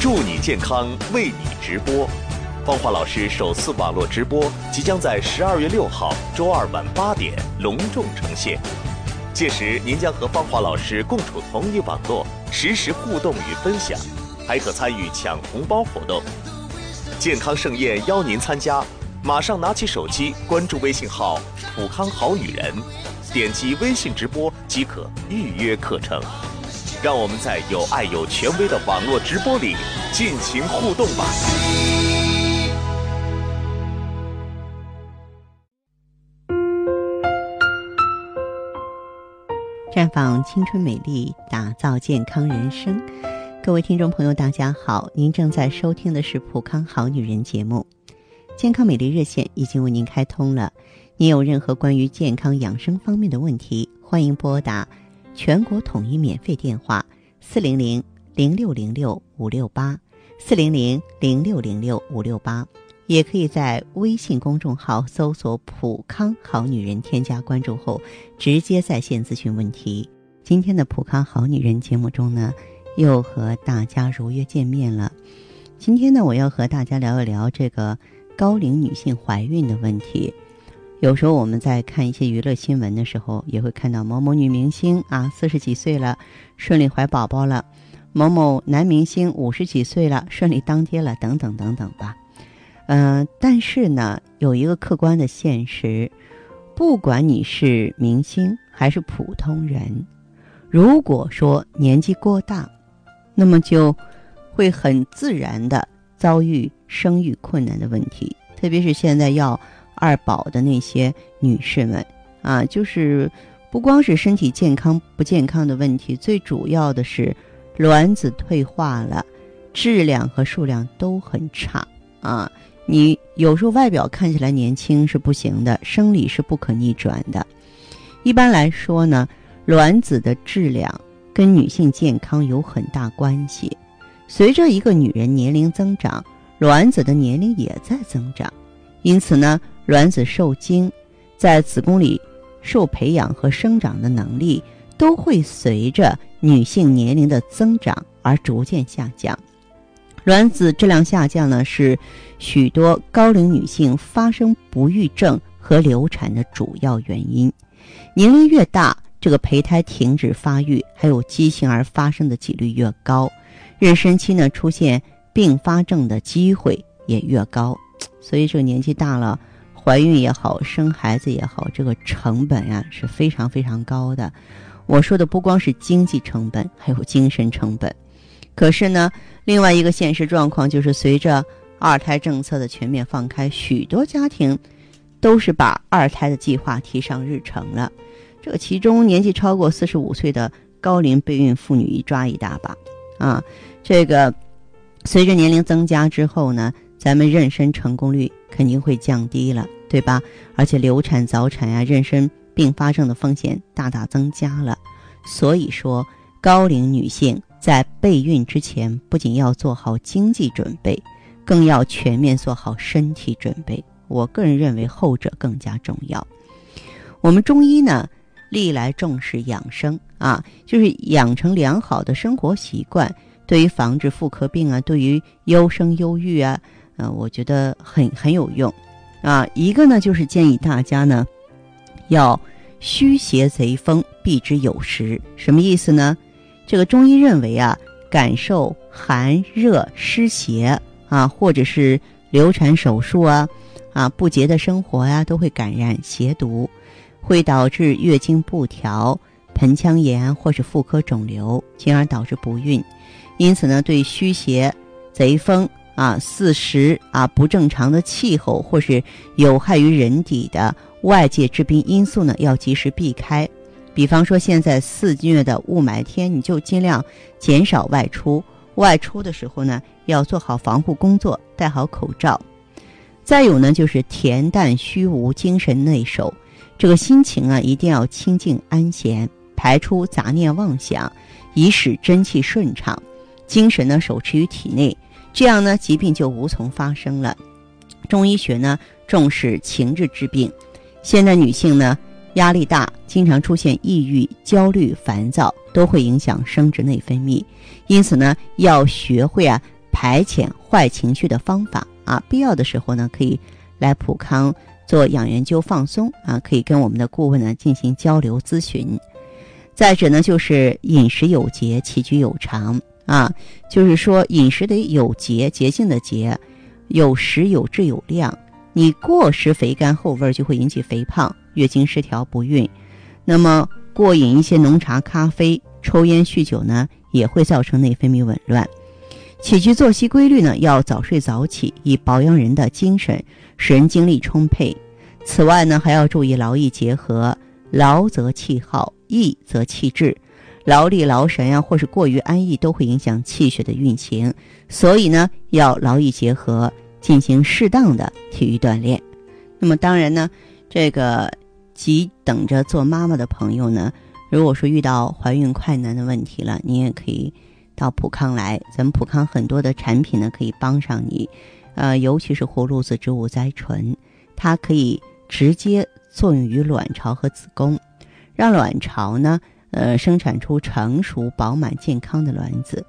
祝你健康，为你直播。芳华老师首次网络直播即将在十二月六号周二晚八点隆重呈现，届时您将和芳华老师共处同一网络，实时互动与分享，还可参与抢红包活动。健康盛宴邀您参加，马上拿起手机关注微信号“普康好女人”，点击微信直播即可预约课程。让我们在有爱有权威的网络直播里尽情互动吧。绽放青春美丽，打造健康人生。各位听众朋友，大家好，您正在收听的是《普康好女人》节目，健康美丽热线已经为您开通了。您有任何关于健康养生方面的问题，欢迎拨打全国统一免费电话四零零零六零六五六八四零零零六零六五六八，也可以在微信公众号搜索“普康好女人”，添加关注后直接在线咨询问题。今天的《普康好女人》节目中呢，又和大家如约见面了。今天呢，我要和大家聊一聊这个高龄女性怀孕的问题。有时候我们在看一些娱乐新闻的时候，也会看到某某女明星啊，四十几岁了，顺利怀宝宝了；某某男明星五十几岁了，顺利当爹了，等等等等吧。嗯、但是呢，有一个客观的现实，不管你是明星还是普通人，如果说年纪过大，那么就会很自然的遭遇生育困难的问题，特别是现在要二宝的那些女士们啊，就是不光是身体健康不健康的问题，最主要的是卵子退化了，质量和数量都很差啊。你有时候外表看起来年轻是不行的，生理是不可逆转的。一般来说呢，卵子的质量跟女性健康有很大关系。随着一个女人年龄增长，卵子的年龄也在增长，因此呢，卵子受精，在子宫里受培养和生长的能力都会随着女性年龄的增长而逐渐下降。卵子质量下降呢，是许多高龄女性发生不育症和流产的主要原因。年龄越大，这个胚胎停止发育，还有畸形儿发生的几率越高，妊娠期呢出现并发症的机会也越高。所以这个年纪大了，怀孕也好，生孩子也好，这个成本呀、是非常非常高的。我说的不光是经济成本，还有精神成本。可是呢，另外一个现实状况就是，随着二胎政策的全面放开，许多家庭都是把二胎的计划提上日程了。这其中年纪超过四十五岁的高龄备孕妇女一抓一大把啊。这个随着年龄增加之后呢，咱们妊娠成功率肯定会降低了，对吧？而且流产、早产呀、妊娠并发症的风险大大增加了。所以说，高龄女性在备孕之前，不仅要做好经济准备，更要全面做好身体准备。我个人认为后者更加重要。我们中医呢，历来重视养生啊，就是养成良好的生活习惯，对于防治妇科病啊，对于优生优育啊，呃，我觉得很很有用啊。一个呢，就是建议大家呢，要虚邪贼风避之有时。什么意思呢？这个中医认为啊，感受寒热湿邪啊，或者是流产手术啊，啊不洁的生活呀、都会感染邪毒，会导致月经不调、盆腔炎或是妇科肿瘤，进而导致不孕。因此呢，对虚邪、贼风啊、四时啊不正常的气候或是有害于人体的外界致病因素呢，要及时避开。比方说，现在肆虐的雾霾天，你就尽量减少外出。外出的时候呢，要做好防护工作，戴好口罩。再有呢，就是恬淡虚无，精神内守。这个心情啊，一定要清静安闲，排出杂念妄想，以使真气顺畅，精神呢手持于体内，这样呢，疾病就无从发生了。中医学呢重视情志治病，现在女性呢压力大，经常出现抑郁、焦虑、烦躁，都会影响生殖内分泌。因此呢，要学会啊排遣坏情绪的方法啊。必要的时候呢，可以来普康做养元灸放松啊，可以跟我们的顾问呢进行交流咨询。再者呢，就是饮食有节，起居有常啊，就是说饮食得有节，节性的节，有食有质有量。你过食肥甘厚味就会引起肥胖、月经失调、不孕。那么过饮一些浓茶、咖啡、抽烟、酗酒呢，也会造成内分泌紊乱。起居作息规律呢，要早睡早起，以保养人的精神，使人精力充沛。此外呢，还要注意劳逸结合，劳则气耗，逸则气滞。劳力劳神呀，或是过于安逸，都会影响气血的运行。所以呢，要劳逸结合，进行适当的体育锻炼。那么当然呢，这个急等着做妈妈的朋友呢，如果说遇到怀孕快难的问题了，你也可以。到普康来，咱们普康很多的产品呢，可以帮上你，呃，尤其是葫芦籽植物甾醇，它可以直接作用于卵巢和子宫，让卵巢呢，呃，生产出成熟、饱满、健康的卵子，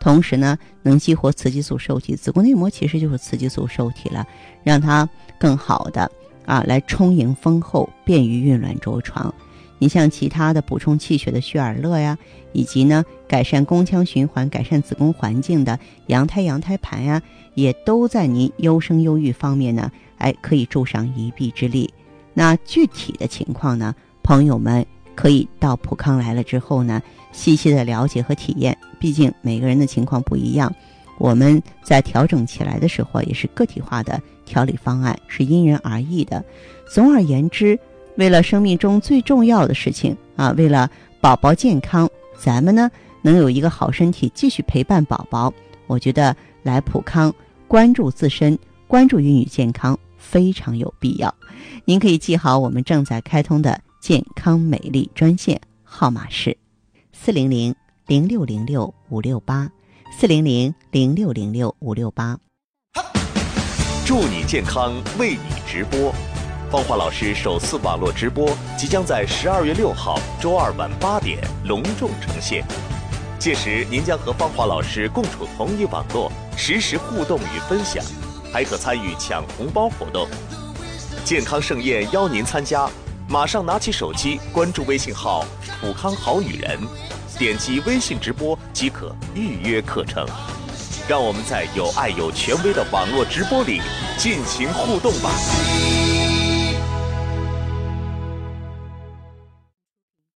同时呢，能激活雌激素受体，子宫内膜其实就是雌激素受体了，让它更好的啊来充盈丰厚，便于孕卵着床。你像其他的补充气血的血尔乐呀，以及呢改善宫腔循环、改善子宫环境的羊胎羊胎盘呀，也都在您优生优育方面呢，哎，可以助上一臂之力。那具体的情况呢，朋友们可以到普康来了之后呢，细细的了解和体验。毕竟每个人的情况不一样，我们在调整起来的时候也是个体化的调理方案，是因人而异的。总而言之。为了生命中最重要的事情啊，为了宝宝健康，咱们呢能有一个好身体，继续陪伴宝宝，我觉得来普康关注自身，关注孕育健康非常有必要。您可以记好我们正在开通的健康美丽专线号码是四零零零六零六五六八四零零零六零六五六八。祝你健康，为你直播。芳华老师首次网络直播即将在十二月六号周二晚八点隆重呈现，届时您将和芳华老师共处同一网络，实时互动与分享，还可参与抢红包活动。健康盛宴邀您参加，马上拿起手机关注微信号“普康好女人”，点击微信直播即可预约课程。让我们在有爱有权威的网络直播里尽情互动吧。